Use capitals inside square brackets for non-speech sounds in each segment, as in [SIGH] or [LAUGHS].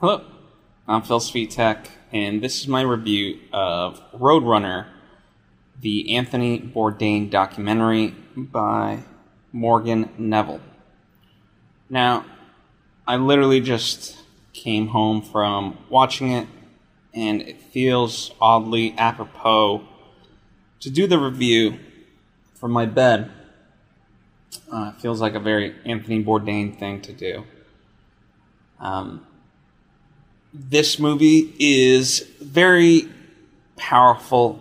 Hello, I'm Phil Svitek, and this is my review of Roadrunner, the Anthony Bourdain documentary by Morgan Neville. Now, I literally just came home from watching it, and it feels oddly apropos to do the review from my bed. Uh, it feels like a very Anthony Bourdain thing to do. Um, this movie is very powerful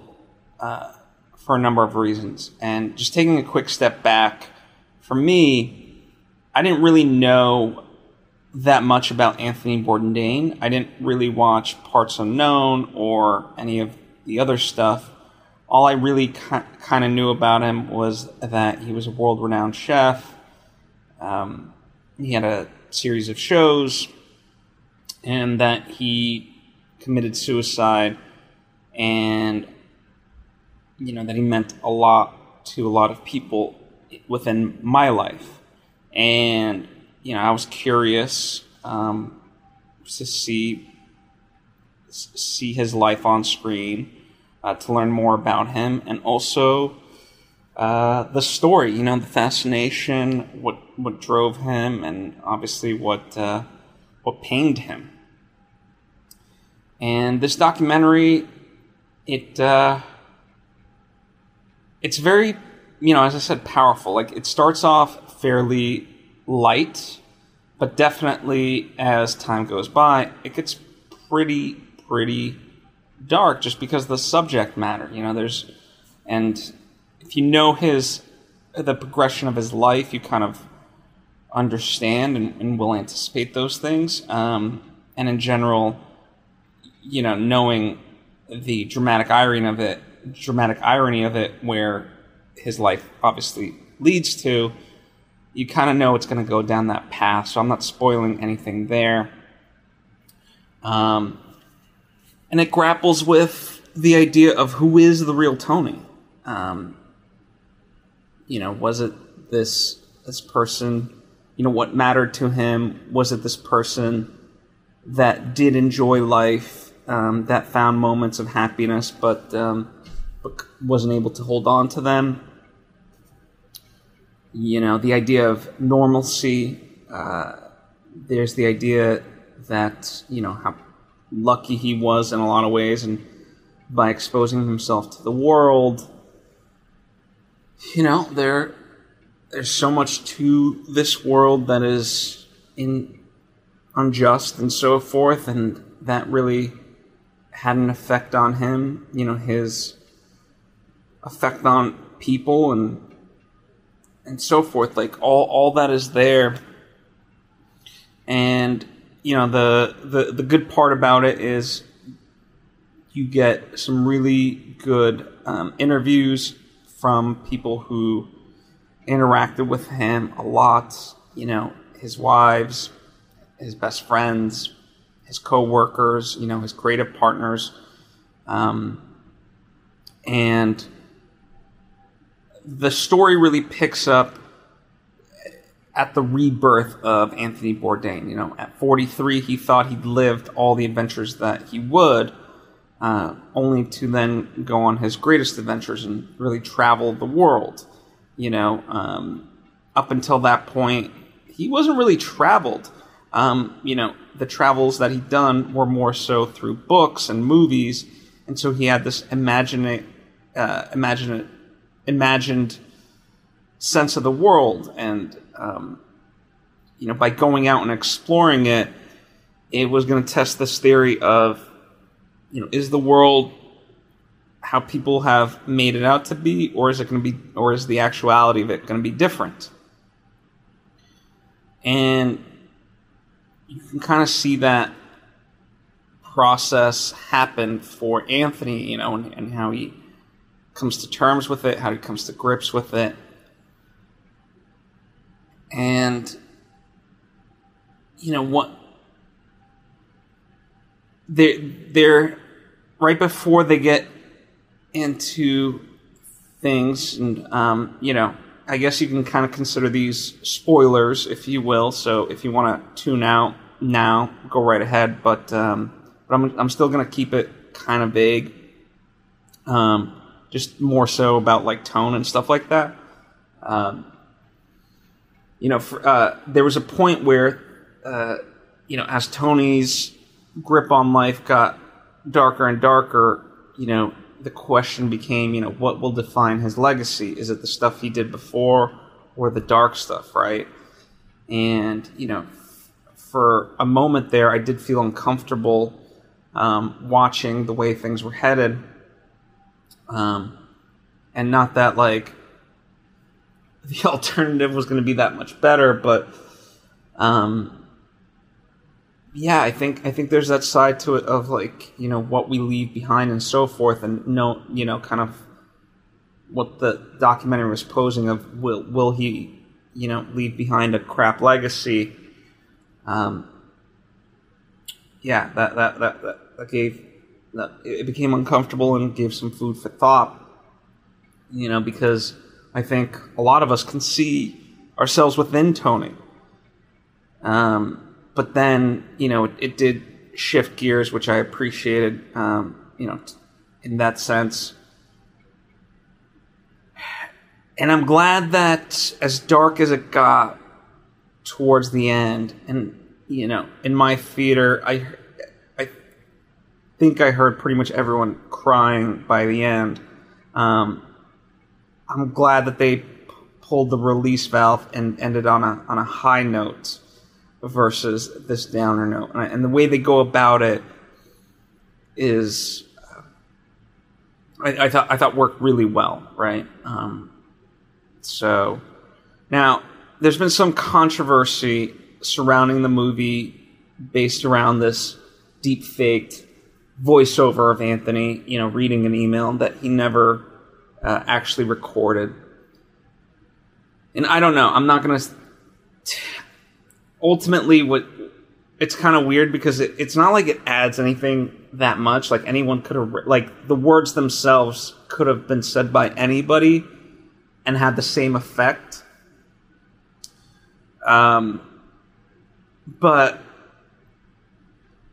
uh, for a number of reasons. And just taking a quick step back, for me, I didn't really know that much about Anthony Bourdain. I didn't really watch Parts Unknown or any of the other stuff. All I really ki- kind of knew about him was that he was a world renowned chef. Um, he had a series of shows and that he committed suicide and you know that he meant a lot to a lot of people within my life. And you know i was curious um, to see see his life on screen uh, to learn more about him and also uh, the story you know the fascination what what drove him and obviously what uh, what pained him and this documentary, it uh, it's very, you know, as I said, powerful. Like it starts off fairly light, but definitely as time goes by, it gets pretty pretty dark just because the subject matter. You know, there's and if you know his the progression of his life, you kind of understand and, and will anticipate those things. Um, and in general, you know, knowing the dramatic irony of it, dramatic irony of it, where his life obviously leads to, you kind of know it's going to go down that path. So I'm not spoiling anything there. Um, and it grapples with the idea of who is the real Tony. Um, you know, was it this this person? You know, what mattered to him? Was it this person that did enjoy life? Um, that found moments of happiness, but, um, but wasn't able to hold on to them. You know, the idea of normalcy. Uh, there's the idea that you know how lucky he was in a lot of ways, and by exposing himself to the world, you know, there there's so much to this world that is in unjust and so forth, and that really had an effect on him, you know, his effect on people and and so forth. Like all all that is there. And you know, the the the good part about it is you get some really good um, interviews from people who interacted with him a lot. You know, his wives, his best friends, his co-workers, you know, his creative partners, um, and the story really picks up at the rebirth of Anthony Bourdain. You know, at 43, he thought he'd lived all the adventures that he would, uh, only to then go on his greatest adventures and really travel the world. You know, um, up until that point, he wasn't really traveled. Um, you know, the travels that he'd done were more so through books and movies, and so he had this imagine, uh, imagine, imagined sense of the world, and um, you know, by going out and exploring it, it was going to test this theory of, you know, is the world how people have made it out to be, or is it going to be, or is the actuality of it going to be different? And you can kind of see that process happen for Anthony, you know, and, and, how he comes to terms with it, how he comes to grips with it. And, you know, what they're, they're right before they get into things, and, um, you know, I guess you can kind of consider these spoilers, if you will. So if you want to tune out now, go right ahead. But um, but I'm I'm still gonna keep it kind of vague. Um, just more so about like tone and stuff like that. Um, you know, for, uh, there was a point where, uh, you know, as Tony's grip on life got darker and darker, you know, the question became, you know, what will define his legacy? Is it the stuff he did before or the dark stuff, right? And, you know, for a moment there, I did feel uncomfortable um, watching the way things were headed. Um, and not that, like, [LAUGHS] the alternative was going to be that much better, but um, yeah, I think I think there's that side to it of like you know what we leave behind and so forth, and no, you know, kind of what the documentary was posing of will will he you know leave behind a crap legacy? Um, yeah, that that that that, that gave that it became uncomfortable and gave some food for thought. You know, because I think a lot of us can see ourselves within Tony. Um, but then you know it, it did shift gears, which I appreciated. Um, you know, in that sense. And I'm glad that as dark as it got towards the end, and you know, in my theater, I I think I heard pretty much everyone crying by the end. Um, I'm glad that they pulled the release valve and ended on a on a high note versus this downer note. And, I, and the way they go about it is, I, I, thought I thought worked really well, right? Um, so now there's been some controversy surrounding the movie based around this deep faked voiceover of Anthony, you know, reading an email that he never uh, actually recorded. And I don't know. I'm not going to ultimately what it's kind of weird because it, it's not like it adds anything that much like anyone could have like the words themselves could have been said by anybody and had the same effect. Um but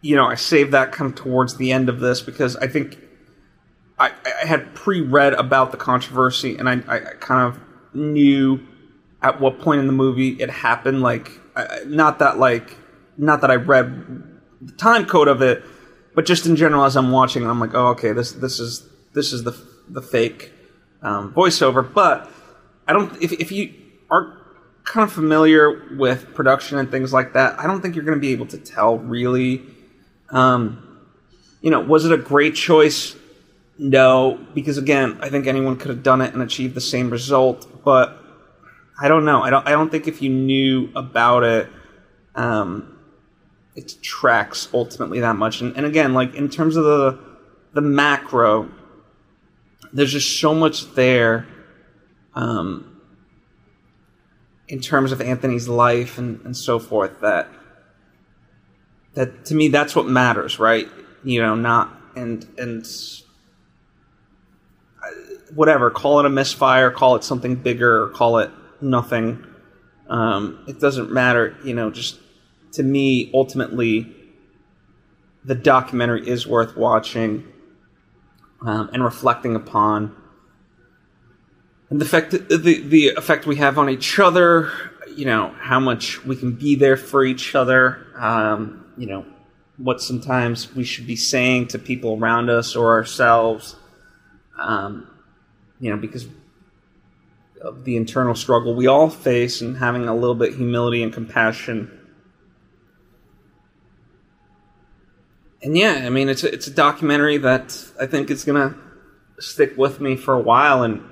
you know i saved that kind of towards the end of this because i think i, I had pre-read about the controversy and I, I kind of knew at what point in the movie it happened like not that like not that I read the time code of it, but just in general as I'm watching, I'm like, oh, okay, this this is this is the the fake um, voiceover. But I don't if if you are kind of familiar with production and things like that, I don't think you're going to be able to tell really. Um, you know, was it a great choice? No, because again, I think anyone could have done it and achieved the same result, but I don't know. I don't. I don't think if you knew about it, um, it tracks ultimately that much. And, and again, like in terms of the the macro, there's just so much there. Um, in terms of Anthony's life and, and so forth, that that to me that's what matters, right? You know, not and and uh, whatever. Call it a misfire. Call it something bigger. Call it nothing. Um, it doesn't matter, you know, just to me, ultimately, the documentary is worth watching um, and reflecting upon. And the effect, the, the effect we have on each other, you know, how much we can be there for each other, um, you know, what sometimes we should be saying to people around us or ourselves, um, you know, because of the internal struggle we all face and having a little bit humility and compassion. And yeah, I mean it's a, it's a documentary that I think is gonna stick with me for a while and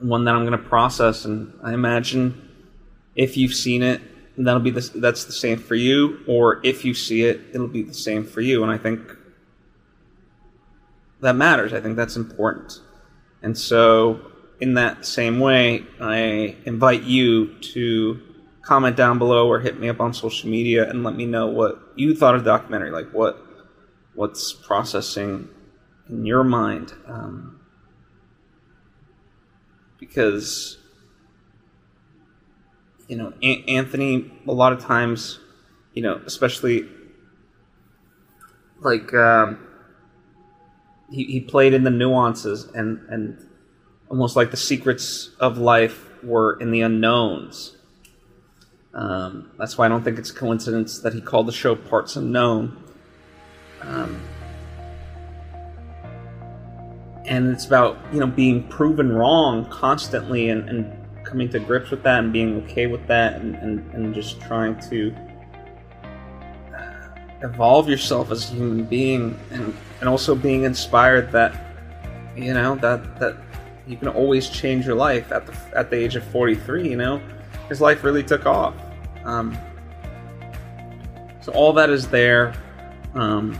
one that I'm gonna process. And I imagine if you've seen it, that'll be the, that's the same for you. Or if you see it, it'll be the same for you. And I think that matters. I think that's important. And so in that same way, I invite you to comment down below or hit me up on social media and let me know what you thought of the documentary. Like what what's processing in your mind, um, because you know a- Anthony a lot of times you know, especially like um, he he played in the nuances and and almost like the secrets of life were in the unknowns. Um, that's why I don't think it's a coincidence that he called the show Parts Unknown. Um, and it's about you know being proven wrong constantly and, and coming to grips with that and being okay with that and, and, and just trying to evolve yourself as a human being and, and also being inspired that you know that that you can always change your life at the at the age of 43 you know his life really took off um, so all that is there um,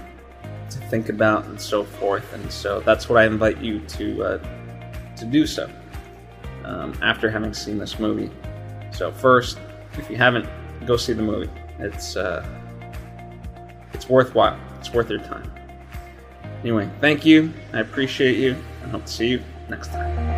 to think about and so forth and so that's what I invite you to uh, to do so um, after having seen this movie so first if you haven't go see the movie it's uh, it's worthwhile. It's worth your time. Anyway, thank you. I appreciate you. I hope to see you next time.